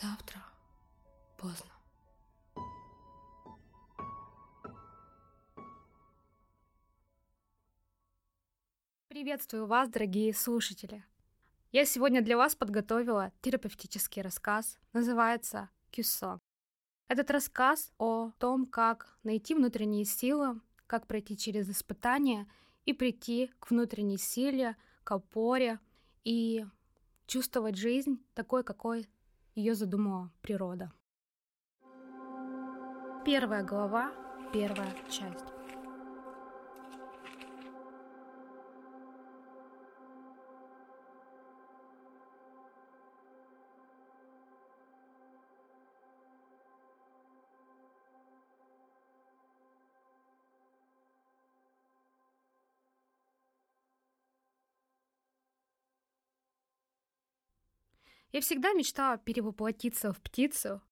Завтра поздно. Приветствую вас, дорогие слушатели! Я сегодня для вас подготовила терапевтический рассказ, называется «Кюссон». Этот рассказ о том, как найти внутренние силы, как пройти через испытания и прийти к внутренней силе, к опоре и чувствовать жизнь такой, какой ее задумала природа. Первая глава, первая часть. Я всегда мечтала перевоплотиться в птицу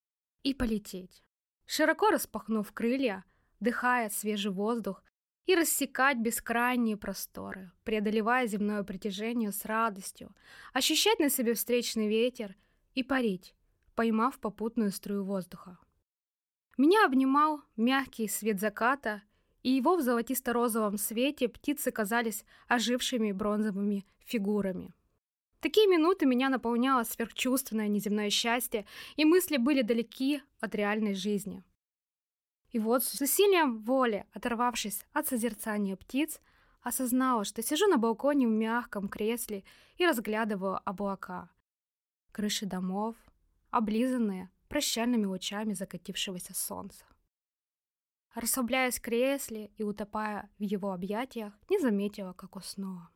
и полететь. Широко распахнув крылья, дыхая свежий воздух и рассекать бескрайние просторы, преодолевая земное притяжение с радостью, ощущать на себе встречный ветер и парить, поймав попутную струю воздуха. Меня обнимал мягкий свет заката, и его в золотисто-розовом свете птицы казались ожившими бронзовыми фигурами такие минуты меня наполняло сверхчувственное неземное счастье, и мысли были далеки от реальной жизни. И вот с усилием воли, оторвавшись от созерцания птиц, осознала, что сижу на балконе в мягком кресле и разглядываю облака. Крыши домов, облизанные прощальными лучами закатившегося солнца. Расслабляясь в кресле и утопая в его объятиях, не заметила, как уснула.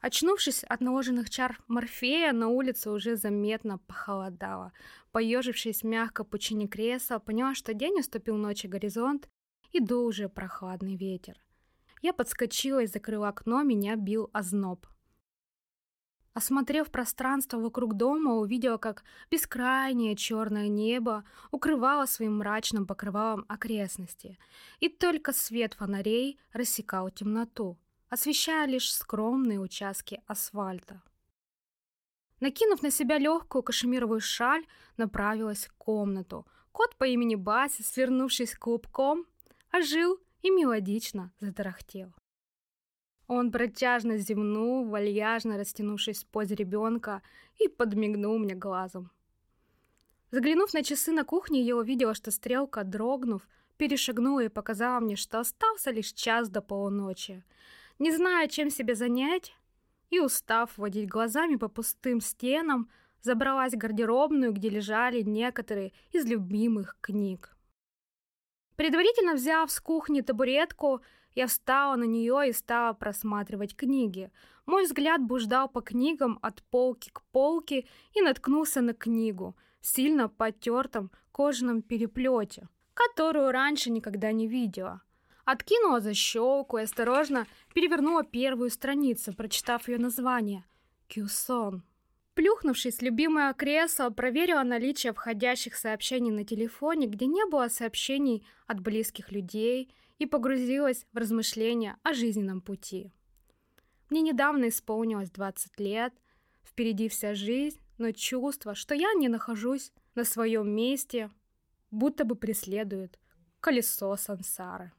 Очнувшись от наложенных чар Морфея, на улице уже заметно похолодало. Поежившись мягко по чине кресла, поняла, что день уступил ночи горизонт, и дул уже прохладный ветер. Я подскочила и закрыла окно, меня бил озноб. Осмотрев пространство вокруг дома, увидела, как бескрайнее черное небо укрывало своим мрачным покрывалом окрестности, и только свет фонарей рассекал темноту освещая лишь скромные участки асфальта. Накинув на себя легкую кашемировую шаль, направилась в комнату. Кот по имени Бася, свернувшись клубком, ожил и мелодично затарахтел. Он протяжно зевнул, вальяжно растянувшись в позе ребенка, и подмигнул мне глазом. Заглянув на часы на кухне, я увидела, что стрелка, дрогнув, перешагнула и показала мне, что остался лишь час до полуночи. Не зная, чем себя занять, и устав водить глазами по пустым стенам, забралась в гардеробную, где лежали некоторые из любимых книг. Предварительно взяв с кухни табуретку, я встала на нее и стала просматривать книги. Мой взгляд буждал по книгам от полки к полке и наткнулся на книгу в сильно потертом кожаном переплете, которую раньше никогда не видела. Откинула защелку и осторожно перевернула первую страницу, прочитав ее название «Кюсон». Плюхнувшись в любимое кресло, проверила наличие входящих сообщений на телефоне, где не было сообщений от близких людей, и погрузилась в размышления о жизненном пути. Мне недавно исполнилось 20 лет, впереди вся жизнь, но чувство, что я не нахожусь на своем месте, будто бы преследует колесо сансары.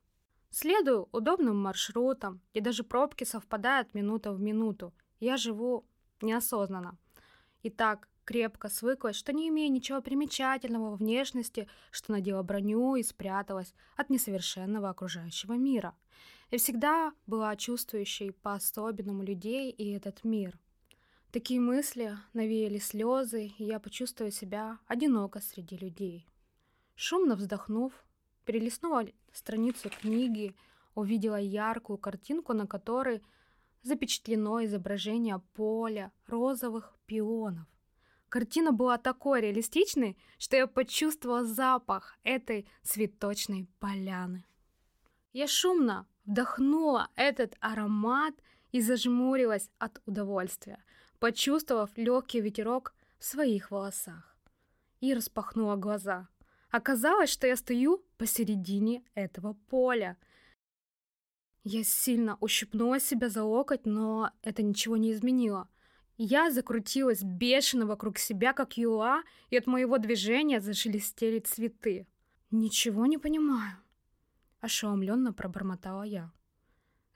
Следую удобным маршрутам, и даже пробки совпадают минута в минуту. Я живу неосознанно. И так крепко свыклась, что не имея ничего примечательного во внешности, что надела броню и спряталась от несовершенного окружающего мира. И всегда была чувствующей по-особенному людей и этот мир. Такие мысли навеяли слезы, и я почувствовала себя одиноко среди людей. Шумно вздохнув, перелистнула страницу книги, увидела яркую картинку, на которой запечатлено изображение поля розовых пионов. Картина была такой реалистичной, что я почувствовала запах этой цветочной поляны. Я шумно вдохнула этот аромат и зажмурилась от удовольствия, почувствовав легкий ветерок в своих волосах. И распахнула глаза – Оказалось, что я стою посередине этого поля. Я сильно ущипнула себя за локоть, но это ничего не изменило. Я закрутилась бешено вокруг себя, как юла, и от моего движения зашелестели цветы. «Ничего не понимаю», — ошеломленно пробормотала я.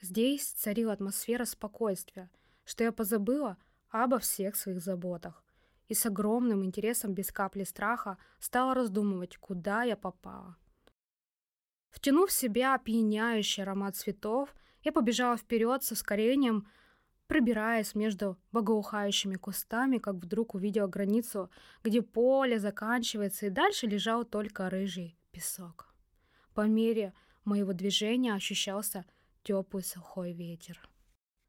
Здесь царила атмосфера спокойствия, что я позабыла обо всех своих заботах и с огромным интересом без капли страха стала раздумывать, куда я попала. Втянув в себя опьяняющий аромат цветов, я побежала вперед с ускорением, пробираясь между богоухающими кустами, как вдруг увидела границу, где поле заканчивается, и дальше лежал только рыжий песок. По мере моего движения ощущался теплый сухой ветер.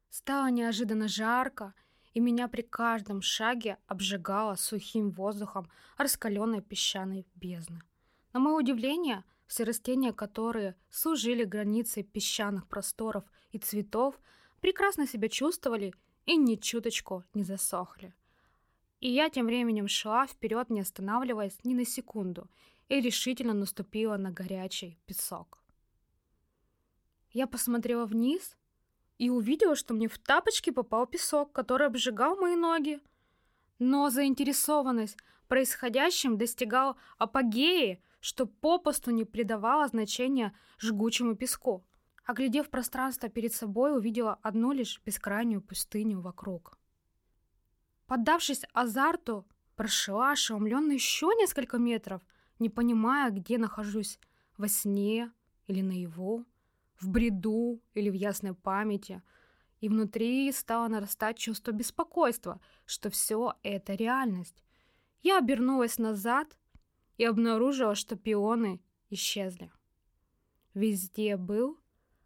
Стало неожиданно жарко, и меня при каждом шаге обжигало сухим воздухом раскаленной песчаной бездны. На мое удивление, все растения, которые служили границей песчаных просторов и цветов, прекрасно себя чувствовали и ни чуточку не засохли. И я тем временем шла вперед, не останавливаясь ни на секунду, и решительно наступила на горячий песок. Я посмотрела вниз и увидела, что мне в тапочки попал песок, который обжигал мои ноги. Но заинтересованность происходящим достигала апогеи, что попусту не придавало значения жгучему песку. Оглядев пространство перед собой, увидела одну лишь бескрайнюю пустыню вокруг. Поддавшись азарту, прошла ошеломленно еще несколько метров, не понимая, где нахожусь, во сне или наяву, в бреду или в ясной памяти. И внутри стало нарастать чувство беспокойства, что все это реальность. Я обернулась назад и обнаружила, что пионы исчезли. Везде был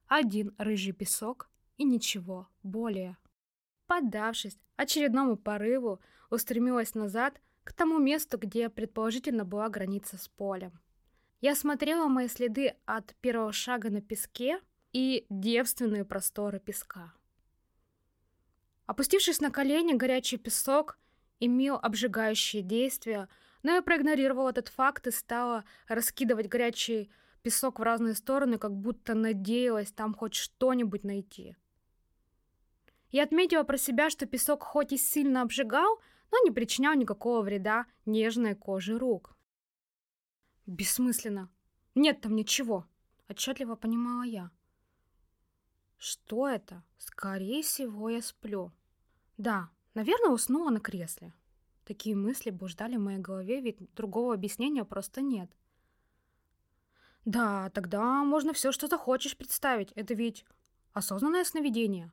один рыжий песок и ничего более. Поддавшись очередному порыву, устремилась назад к тому месту, где предположительно была граница с полем. Я смотрела мои следы от первого шага на песке и девственные просторы песка. Опустившись на колени, горячий песок имел обжигающее действие, но я проигнорировала этот факт и стала раскидывать горячий песок в разные стороны, как будто надеялась там хоть что-нибудь найти. Я отметила про себя, что песок хоть и сильно обжигал, но не причинял никакого вреда нежной коже рук. Бессмысленно. Нет там ничего, отчетливо понимала я. Что это? Скорее всего, я сплю. Да, наверное, уснула на кресле. Такие мысли блуждали в моей голове, ведь другого объяснения просто нет. Да, тогда можно все, что захочешь представить. Это ведь осознанное сновидение.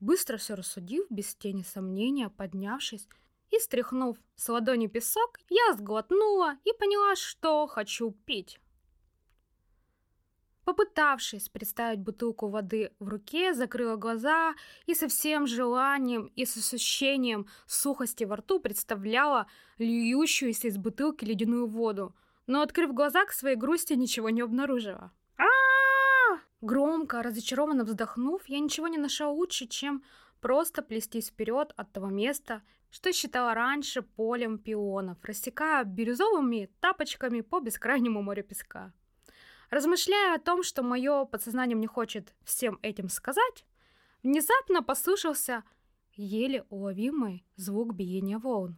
Быстро все рассудив, без тени сомнения, поднявшись и стряхнув с ладони песок, я сглотнула и поняла, что хочу пить. Попытавшись представить бутылку воды в руке, закрыла глаза и со всем желанием и с ощущением сухости во рту представляла льющуюся из бутылки ледяную воду – но, открыв глаза к своей грусти, ничего не обнаружила. Громко, разочарованно вздохнув, я ничего не нашла лучше, чем просто плестись вперед от того места, что считала раньше полем пионов, рассекая бирюзовыми тапочками по бескрайнему морю песка. Размышляя о том, что мое подсознание мне хочет всем этим сказать, внезапно послышался еле уловимый звук биения волн.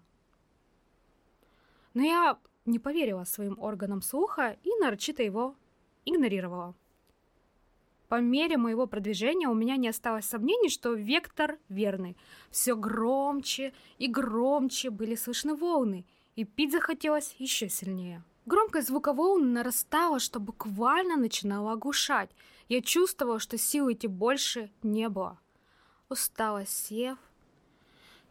Но я не поверила своим органам слуха и нарочито его игнорировала. По мере моего продвижения у меня не осталось сомнений, что вектор верный. Все громче и громче были слышны волны, и пить захотелось еще сильнее. Громкость звука волн нарастала, что буквально начинала оглушать. Я чувствовала, что сил идти больше не было. Устало сев,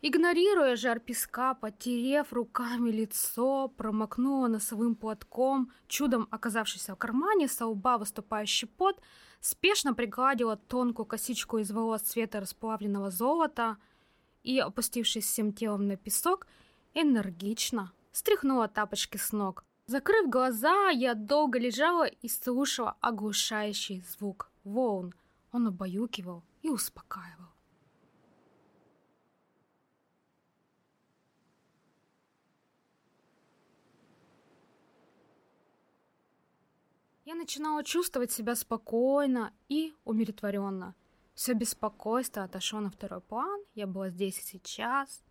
Игнорируя жар песка, потерев руками лицо, промокнула носовым платком, чудом оказавшийся в кармане, со лба выступающий пот, спешно пригладила тонкую косичку из волос цвета расплавленного золота и, опустившись всем телом на песок, энергично стряхнула тапочки с ног. Закрыв глаза, я долго лежала и слушала оглушающий звук волн. Он убаюкивал и успокаивал. Я начинала чувствовать себя спокойно и умиротворенно. Все беспокойство отошло на второй план, я была здесь и сейчас.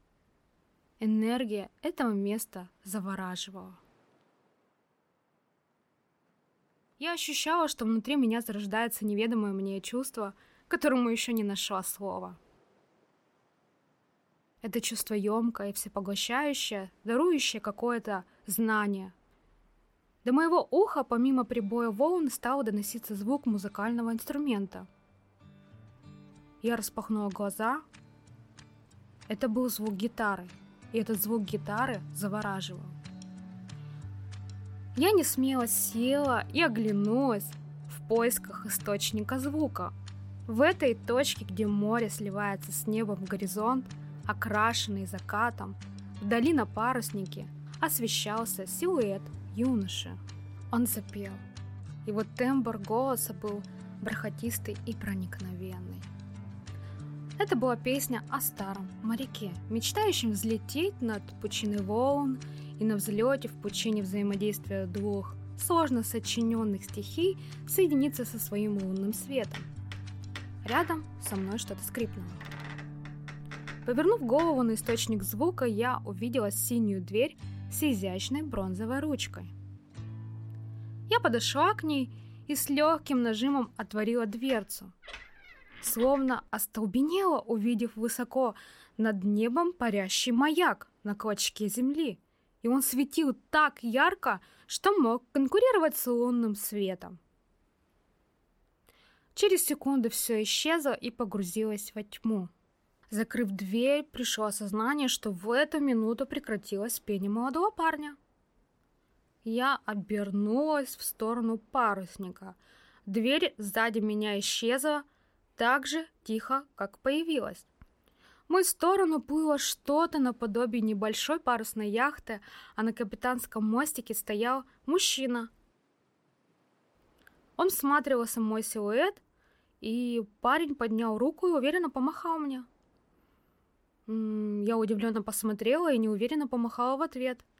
Энергия этого места завораживала. Я ощущала, что внутри меня зарождается неведомое мне чувство, которому еще не нашла слова. Это чувство емкое, всепоглощающее, дарующее какое-то знание. До моего уха, помимо прибоя волн, стал доноситься звук музыкального инструмента — я распахнула глаза. Это был звук гитары, и этот звук гитары завораживал. Я не смело села и оглянулась в поисках источника звука. В этой точке, где море сливается с небом в горизонт, окрашенный закатом, вдали на паруснике освещался силуэт юноши. Он запел. Его тембр голоса был бархатистый и проникновенный. Это была песня о старом моряке, мечтающем взлететь над пучиной волн и на взлете в пучине взаимодействия двух сложно сочиненных стихий соединиться со своим лунным светом. Рядом со мной что-то скрипнуло. Повернув голову на источник звука, я увидела синюю дверь с изящной бронзовой ручкой. Я подошла к ней и с легким нажимом отворила дверцу – словно остолбенела, увидев высоко над небом парящий маяк на клочке земли. И он светил так ярко, что мог конкурировать с лунным светом. Через секунду все исчезло и погрузилось во тьму. Закрыв дверь, пришло осознание, что в эту минуту прекратилось пение молодого парня. Я обернулась в сторону парусника. Дверь сзади меня исчезла, так же тихо, как появилась. В мою сторону плыло что-то наподобие небольшой парусной яхты, а на капитанском мостике стоял мужчина. Он всматривался в мой силуэт, и парень поднял руку и уверенно помахал мне. Я удивленно посмотрела и неуверенно помахала в ответ –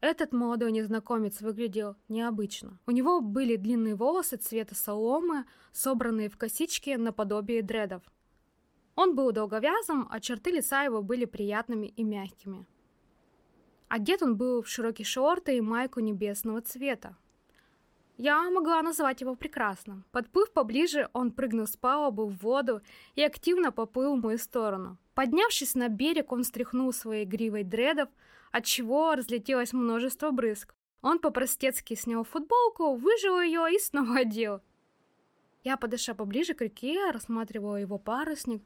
этот молодой незнакомец выглядел необычно. У него были длинные волосы цвета соломы, собранные в косички наподобие дредов. Он был долговязым, а черты лица его были приятными и мягкими. Одет он был в широкие шорты и майку небесного цвета. Я могла назвать его прекрасным. Подплыв поближе, он прыгнул с палубы в воду и активно поплыл в мою сторону. Поднявшись на берег, он стряхнул своей гривой дредов, от чего разлетелось множество брызг. Он по-простецки снял футболку, выжил ее и снова одел. Я подошла поближе к реке, рассматривала его парусник.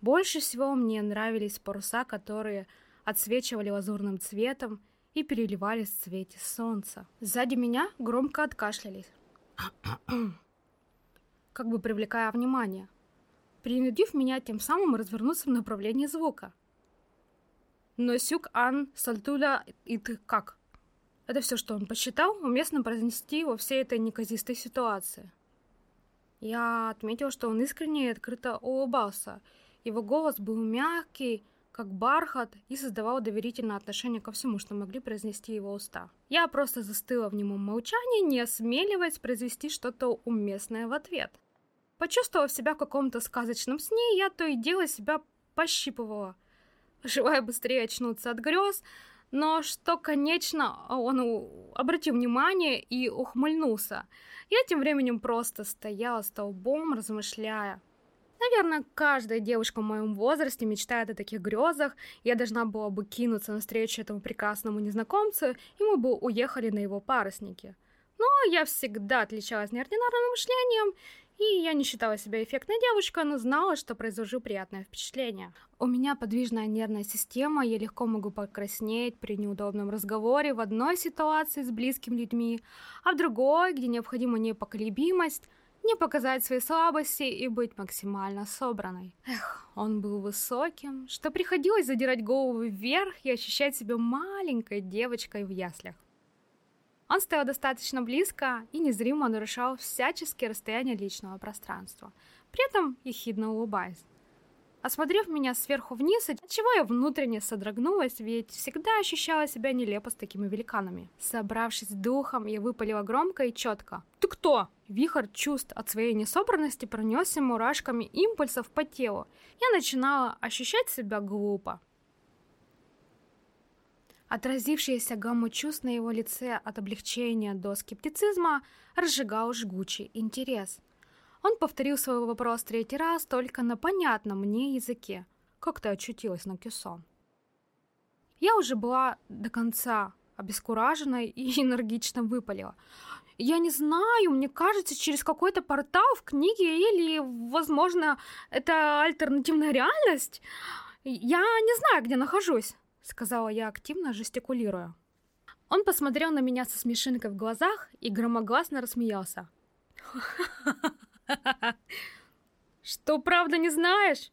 Больше всего мне нравились паруса, которые отсвечивали лазурным цветом и переливались в цвете солнца. Сзади меня громко откашлялись, как бы привлекая внимание, принудив меня тем самым развернуться в направлении звука. Но сюк ан сальтуля и ты как? Это все, что он посчитал уместно произнести во всей этой неказистой ситуации. Я отметил, что он искренне и открыто улыбался. Его голос был мягкий, как бархат, и создавал доверительное отношение ко всему, что могли произнести его уста. Я просто застыла в немом молчании, не осмеливаясь произвести что-то уместное в ответ. Почувствовав себя в каком-то сказочном сне, я то и дело себя пощипывала – желая быстрее очнуться от грез, но что, конечно, он обратил внимание и ухмыльнулся. Я тем временем просто стояла столбом, размышляя. Наверное, каждая девушка в моем возрасте мечтает о таких грезах. Я должна была бы кинуться навстречу этому прекрасному незнакомцу, и мы бы уехали на его паруснике. Но я всегда отличалась неординарным мышлением и я не считала себя эффектной девушкой, но знала, что произвожу приятное впечатление. У меня подвижная нервная система, я легко могу покраснеть при неудобном разговоре в одной ситуации с близкими людьми, а в другой, где необходима непоколебимость, не показать свои слабости и быть максимально собранной. Эх, он был высоким, что приходилось задирать голову вверх и ощущать себя маленькой девочкой в яслях. Он стоял достаточно близко и незримо нарушал всяческие расстояния личного пространства, при этом ехидно улыбаясь. Осмотрев меня сверху вниз, отчего я внутренне содрогнулась, ведь всегда ощущала себя нелепо с такими великанами. Собравшись духом, я выпалила громко и четко. «Ты кто? Вихрь чувств от своей несобранности пронесся мурашками импульсов по телу. Я начинала ощущать себя глупо. Отразившаяся гамма чувств на его лице от облегчения до скептицизма разжигал жгучий интерес. Он повторил свой вопрос третий раз только на понятном мне языке. Как ты очутилась на Кюсон? Я уже была до конца обескуражена и энергично выпалила. Я не знаю, мне кажется, через какой-то портал в книге или, возможно, это альтернативная реальность. Я не знаю, где нахожусь сказала я активно, жестикулируя. Он посмотрел на меня со смешинкой в глазах и громогласно рассмеялся. «Что, правда, не знаешь?»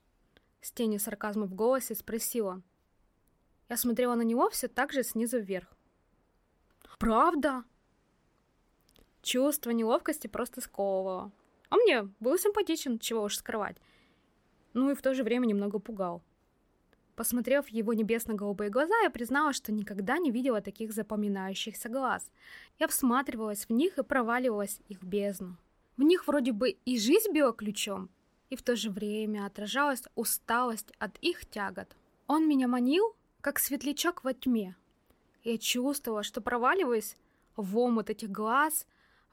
С тенью сарказма в голосе спросила. Я смотрела на него все так же снизу вверх. «Правда?» Чувство неловкости просто сковывало. А мне был симпатичен, чего уж скрывать. Ну и в то же время немного пугал. Посмотрев его небесно-голубые глаза, я признала, что никогда не видела таких запоминающихся глаз. Я всматривалась в них и проваливалась их в бездну. В них вроде бы и жизнь била ключом, и в то же время отражалась усталость от их тягот. Он меня манил, как светлячок во тьме. Я чувствовала, что проваливаюсь в омут этих глаз,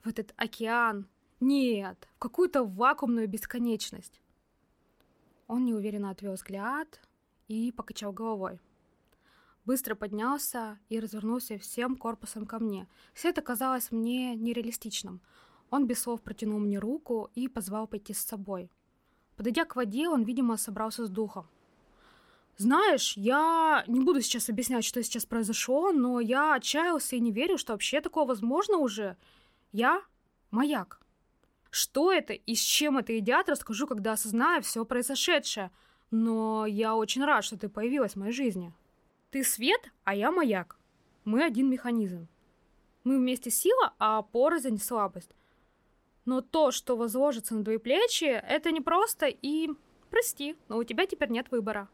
в этот океан. Нет, в какую-то вакуумную бесконечность. Он неуверенно отвел взгляд, и покачал головой. Быстро поднялся и развернулся всем корпусом ко мне. Все это казалось мне нереалистичным. Он без слов протянул мне руку и позвал пойти с собой. Подойдя к воде, он, видимо, собрался с духом. Знаешь, я не буду сейчас объяснять, что сейчас произошло, но я отчаялся и не верю, что вообще такое возможно уже. Я маяк. Что это и с чем это едят, расскажу, когда осознаю все произошедшее – но я очень рад, что ты появилась в моей жизни. Ты свет, а я маяк. Мы один механизм. Мы вместе сила, а порознь слабость. Но то, что возложится на твои плечи, это не просто и... Прости, но у тебя теперь нет выбора.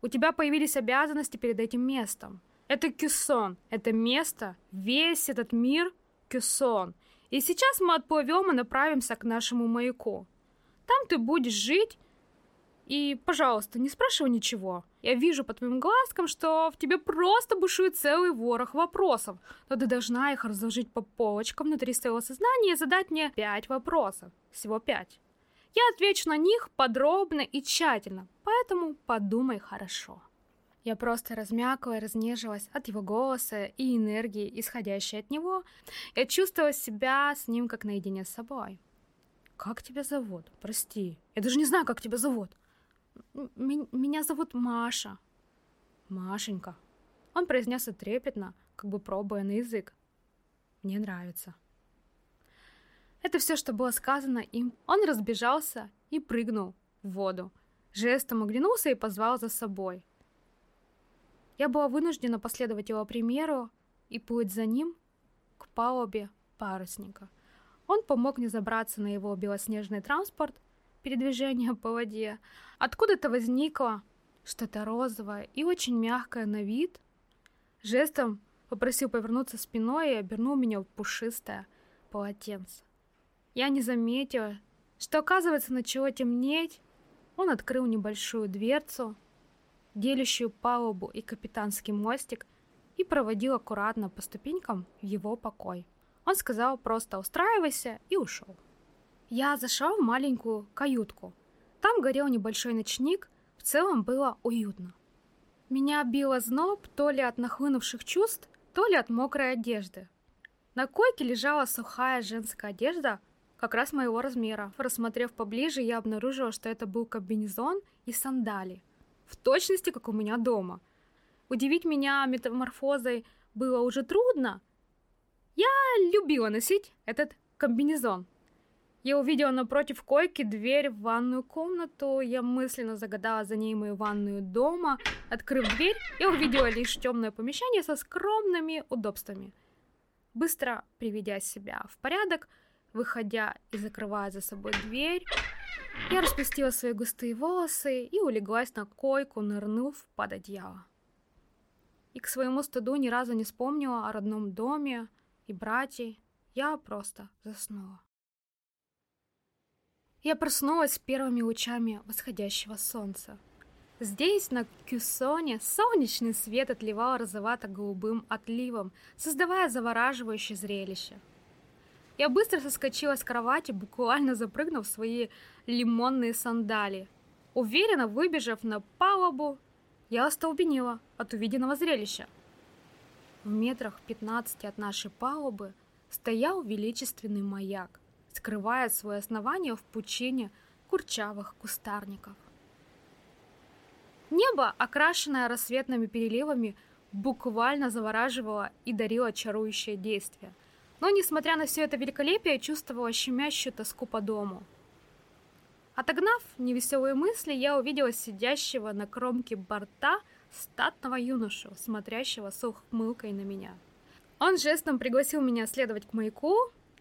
У тебя появились обязанности перед этим местом. Это Кюсон, это место, весь этот мир Кюсон. И сейчас мы отплывем и направимся к нашему маяку. Там ты будешь жить и, пожалуйста, не спрашивай ничего. Я вижу по твоим глазкам, что в тебе просто бушует целый ворох вопросов. Но ты должна их разложить по полочкам внутри своего сознания и задать мне пять вопросов. Всего пять. Я отвечу на них подробно и тщательно, поэтому подумай хорошо. Я просто размякла и разнежилась от его голоса и энергии, исходящей от него. Я чувствовала себя с ним как наедине с собой. «Как тебя зовут? Прости. Я даже не знаю, как тебя зовут». Меня зовут Маша. Машенька. Он произнес это трепетно, как бы пробуя на язык. Мне нравится. Это все, что было сказано им. Он разбежался и прыгнул в воду. Жестом оглянулся и позвал за собой. Я была вынуждена последовать его примеру и плыть за ним к палубе парусника. Он помог мне забраться на его белоснежный транспорт передвижение по воде. Откуда-то возникло что-то розовое и очень мягкое на вид. Жестом попросил повернуться спиной и обернул меня в пушистое полотенце. Я не заметила, что, оказывается, начало темнеть. Он открыл небольшую дверцу, делящую палубу и капитанский мостик, и проводил аккуратно по ступенькам в его покой. Он сказал просто «устраивайся» и ушел. Я зашла в маленькую каютку. Там горел небольшой ночник, в целом было уютно. Меня било зноб то ли от нахлынувших чувств, то ли от мокрой одежды. На койке лежала сухая женская одежда, как раз моего размера. Рассмотрев поближе, я обнаружила, что это был комбинезон и сандали. В точности, как у меня дома. Удивить меня метаморфозой было уже трудно. Я любила носить этот комбинезон. Я увидела напротив койки дверь в ванную комнату. Я мысленно загадала за ней мою ванную дома. Открыв дверь, я увидела лишь темное помещение со скромными удобствами. Быстро приведя себя в порядок, выходя и закрывая за собой дверь, я распустила свои густые волосы и улеглась на койку, нырнув под одеяло. И к своему стыду ни разу не вспомнила о родном доме и брате. Я просто заснула. Я проснулась с первыми лучами восходящего солнца. Здесь, на Кюсоне, солнечный свет отливал розовато-голубым отливом, создавая завораживающее зрелище. Я быстро соскочила с кровати, буквально запрыгнув в свои лимонные сандали. Уверенно выбежав на палубу, я остолбенела от увиденного зрелища. В метрах 15 от нашей палубы стоял величественный маяк, скрывая свое основание в пучине курчавых кустарников. Небо, окрашенное рассветными переливами, буквально завораживало и дарило чарующее действие. Но, несмотря на все это великолепие, чувствовала щемящую тоску по дому. Отогнав невеселые мысли, я увидела сидящего на кромке борта статного юношу, смотрящего с ухмылкой на меня. Он жестом пригласил меня следовать к маяку.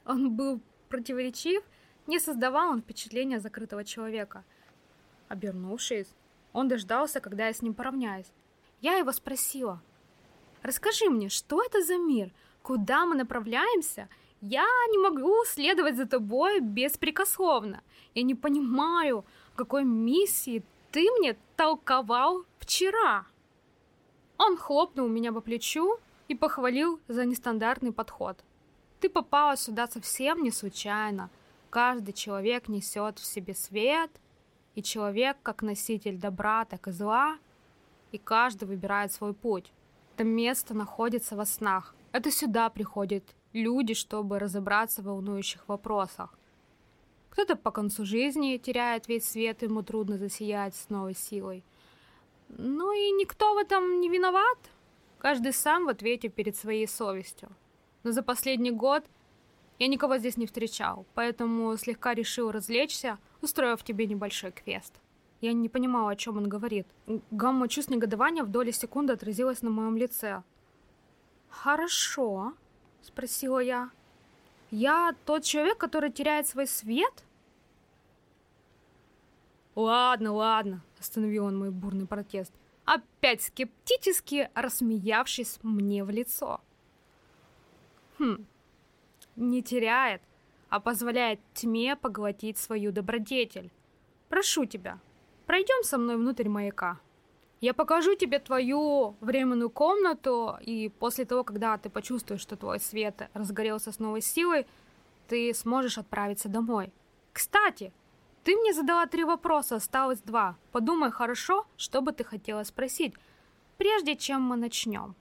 Он был противоречив, не создавал он впечатления закрытого человека. Обернувшись, он дождался, когда я с ним поравняюсь. Я его спросила, «Расскажи мне, что это за мир? Куда мы направляемся? Я не могу следовать за тобой беспрекословно. Я не понимаю, какой миссии ты мне толковал вчера». Он хлопнул меня по плечу и похвалил за нестандартный подход. Ты попала сюда совсем не случайно. Каждый человек несет в себе свет — и человек, как носитель добра, так и зла, и каждый выбирает свой путь. Это место находится во снах. Это сюда приходят люди, чтобы разобраться в волнующих вопросах. Кто-то по концу жизни теряет весь свет, ему трудно засиять с новой силой. Ну и никто в этом не виноват. Каждый сам в ответе перед своей совестью. Но за последний год я никого здесь не встречал, поэтому слегка решил развлечься, устроив тебе небольшой квест. Я не понимала, о чем он говорит. Гамма чувств негодования в доли секунды отразилась на моем лице. «Хорошо», — спросила я. «Я тот человек, который теряет свой свет?» «Ладно, ладно», — остановил он мой бурный протест, опять скептически рассмеявшись мне в лицо. «Хм, не теряет, а позволяет тьме поглотить свою добродетель. Прошу тебя, пройдем со мной внутрь маяка. Я покажу тебе твою временную комнату, и после того, когда ты почувствуешь, что твой свет разгорелся с новой силой, ты сможешь отправиться домой. Кстати, ты мне задала три вопроса, осталось два. Подумай хорошо, что бы ты хотела спросить, прежде чем мы начнем.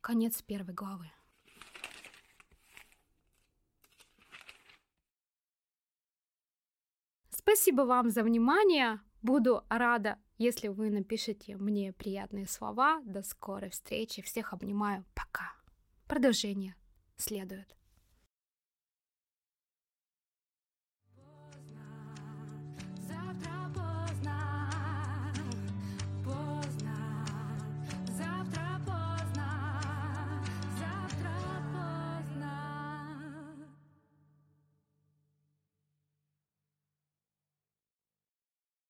Конец первой главы. Спасибо вам за внимание. Буду рада, если вы напишите мне приятные слова. До скорой встречи. Всех обнимаю. Пока. Продолжение следует.